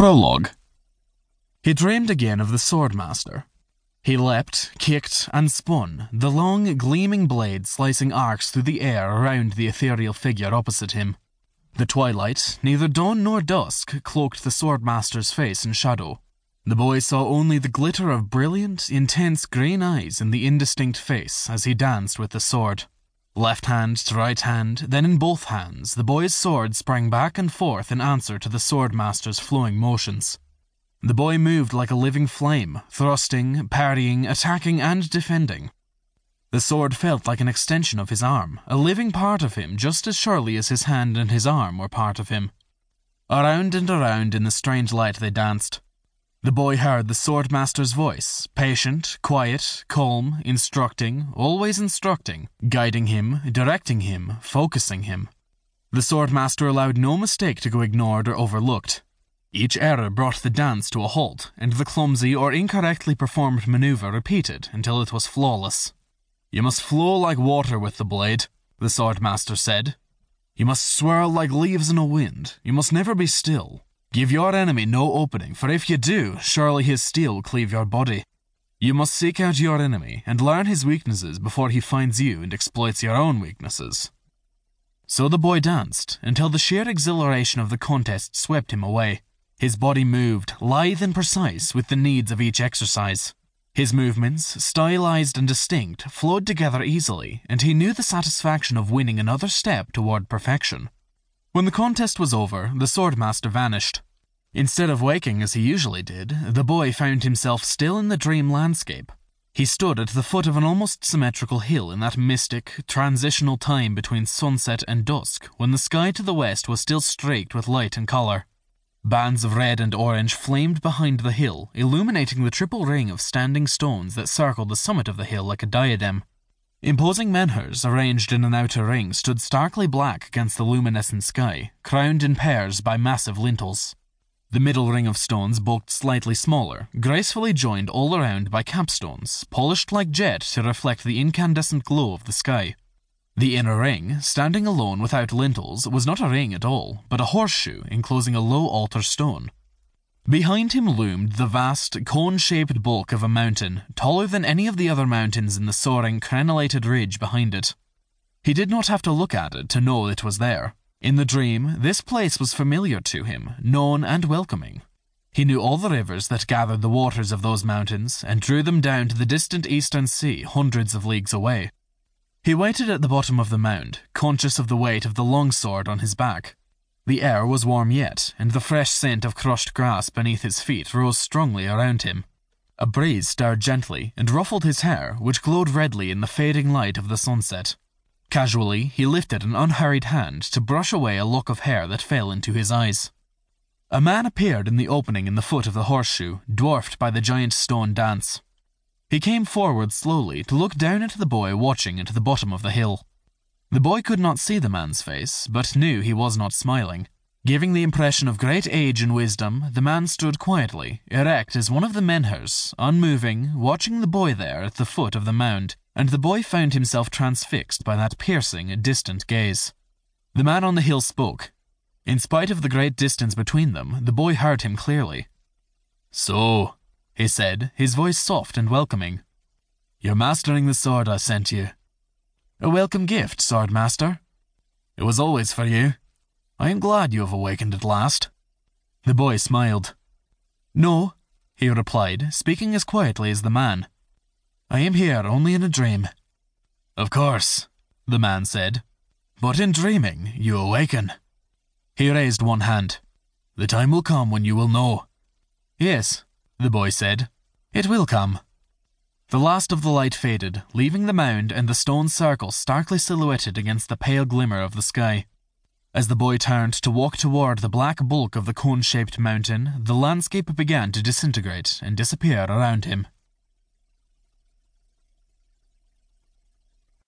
Prologue He dreamed again of the Swordmaster. He leapt, kicked, and spun, the long, gleaming blade slicing arcs through the air around the ethereal figure opposite him. The twilight, neither dawn nor dusk, cloaked the Swordmaster's face in shadow. The boy saw only the glitter of brilliant, intense green eyes in the indistinct face as he danced with the sword. Left hand to right hand, then in both hands, the boy's sword sprang back and forth in answer to the Swordmaster's flowing motions. The boy moved like a living flame, thrusting, parrying, attacking, and defending. The sword felt like an extension of his arm, a living part of him just as surely as his hand and his arm were part of him. Around and around in the strange light they danced. The boy heard the swordmaster's voice, patient, quiet, calm, instructing, always instructing, guiding him, directing him, focusing him. The swordmaster allowed no mistake to go ignored or overlooked. Each error brought the dance to a halt, and the clumsy or incorrectly performed maneuver repeated until it was flawless. You must flow like water with the blade, the swordmaster said. You must swirl like leaves in a wind. You must never be still. Give your enemy no opening, for if you do, surely his steel will cleave your body. You must seek out your enemy and learn his weaknesses before he finds you and exploits your own weaknesses. So the boy danced until the sheer exhilaration of the contest swept him away. His body moved, lithe and precise, with the needs of each exercise. His movements, stylized and distinct, flowed together easily, and he knew the satisfaction of winning another step toward perfection. When the contest was over, the swordmaster vanished. Instead of waking as he usually did, the boy found himself still in the dream landscape. He stood at the foot of an almost symmetrical hill in that mystic, transitional time between sunset and dusk when the sky to the west was still streaked with light and colour. Bands of red and orange flamed behind the hill, illuminating the triple ring of standing stones that circled the summit of the hill like a diadem. Imposing menhirs arranged in an outer ring stood starkly black against the luminescent sky, crowned in pairs by massive lintels. The middle ring of stones bulked slightly smaller, gracefully joined all around by capstones, polished like jet to reflect the incandescent glow of the sky. The inner ring, standing alone without lintels, was not a ring at all, but a horseshoe enclosing a low altar stone. Behind him loomed the vast, cone shaped bulk of a mountain, taller than any of the other mountains in the soaring, crenellated ridge behind it. He did not have to look at it to know it was there. In the dream, this place was familiar to him, known and welcoming. He knew all the rivers that gathered the waters of those mountains and drew them down to the distant eastern sea hundreds of leagues away. He waited at the bottom of the mound, conscious of the weight of the long sword on his back. The air was warm yet, and the fresh scent of crushed grass beneath his feet rose strongly around him. A breeze stirred gently and ruffled his hair, which glowed redly in the fading light of the sunset. Casually, he lifted an unhurried hand to brush away a lock of hair that fell into his eyes. A man appeared in the opening in the foot of the horseshoe, dwarfed by the giant stone dance. He came forward slowly to look down at the boy watching into the bottom of the hill. The boy could not see the man's face, but knew he was not smiling. Giving the impression of great age and wisdom, the man stood quietly, erect as one of the menhirs, unmoving, watching the boy there at the foot of the mound, and the boy found himself transfixed by that piercing, distant gaze. The man on the hill spoke. In spite of the great distance between them, the boy heard him clearly. So, he said, his voice soft and welcoming, you're mastering the sword I sent you. A welcome gift, Sword Master. It was always for you. I am glad you have awakened at last. The boy smiled. No, he replied, speaking as quietly as the man. I am here only in a dream. Of course, the man said. But in dreaming, you awaken. He raised one hand. The time will come when you will know. Yes, the boy said. It will come. The last of the light faded, leaving the mound and the stone circle starkly silhouetted against the pale glimmer of the sky. As the boy turned to walk toward the black bulk of the cone shaped mountain, the landscape began to disintegrate and disappear around him.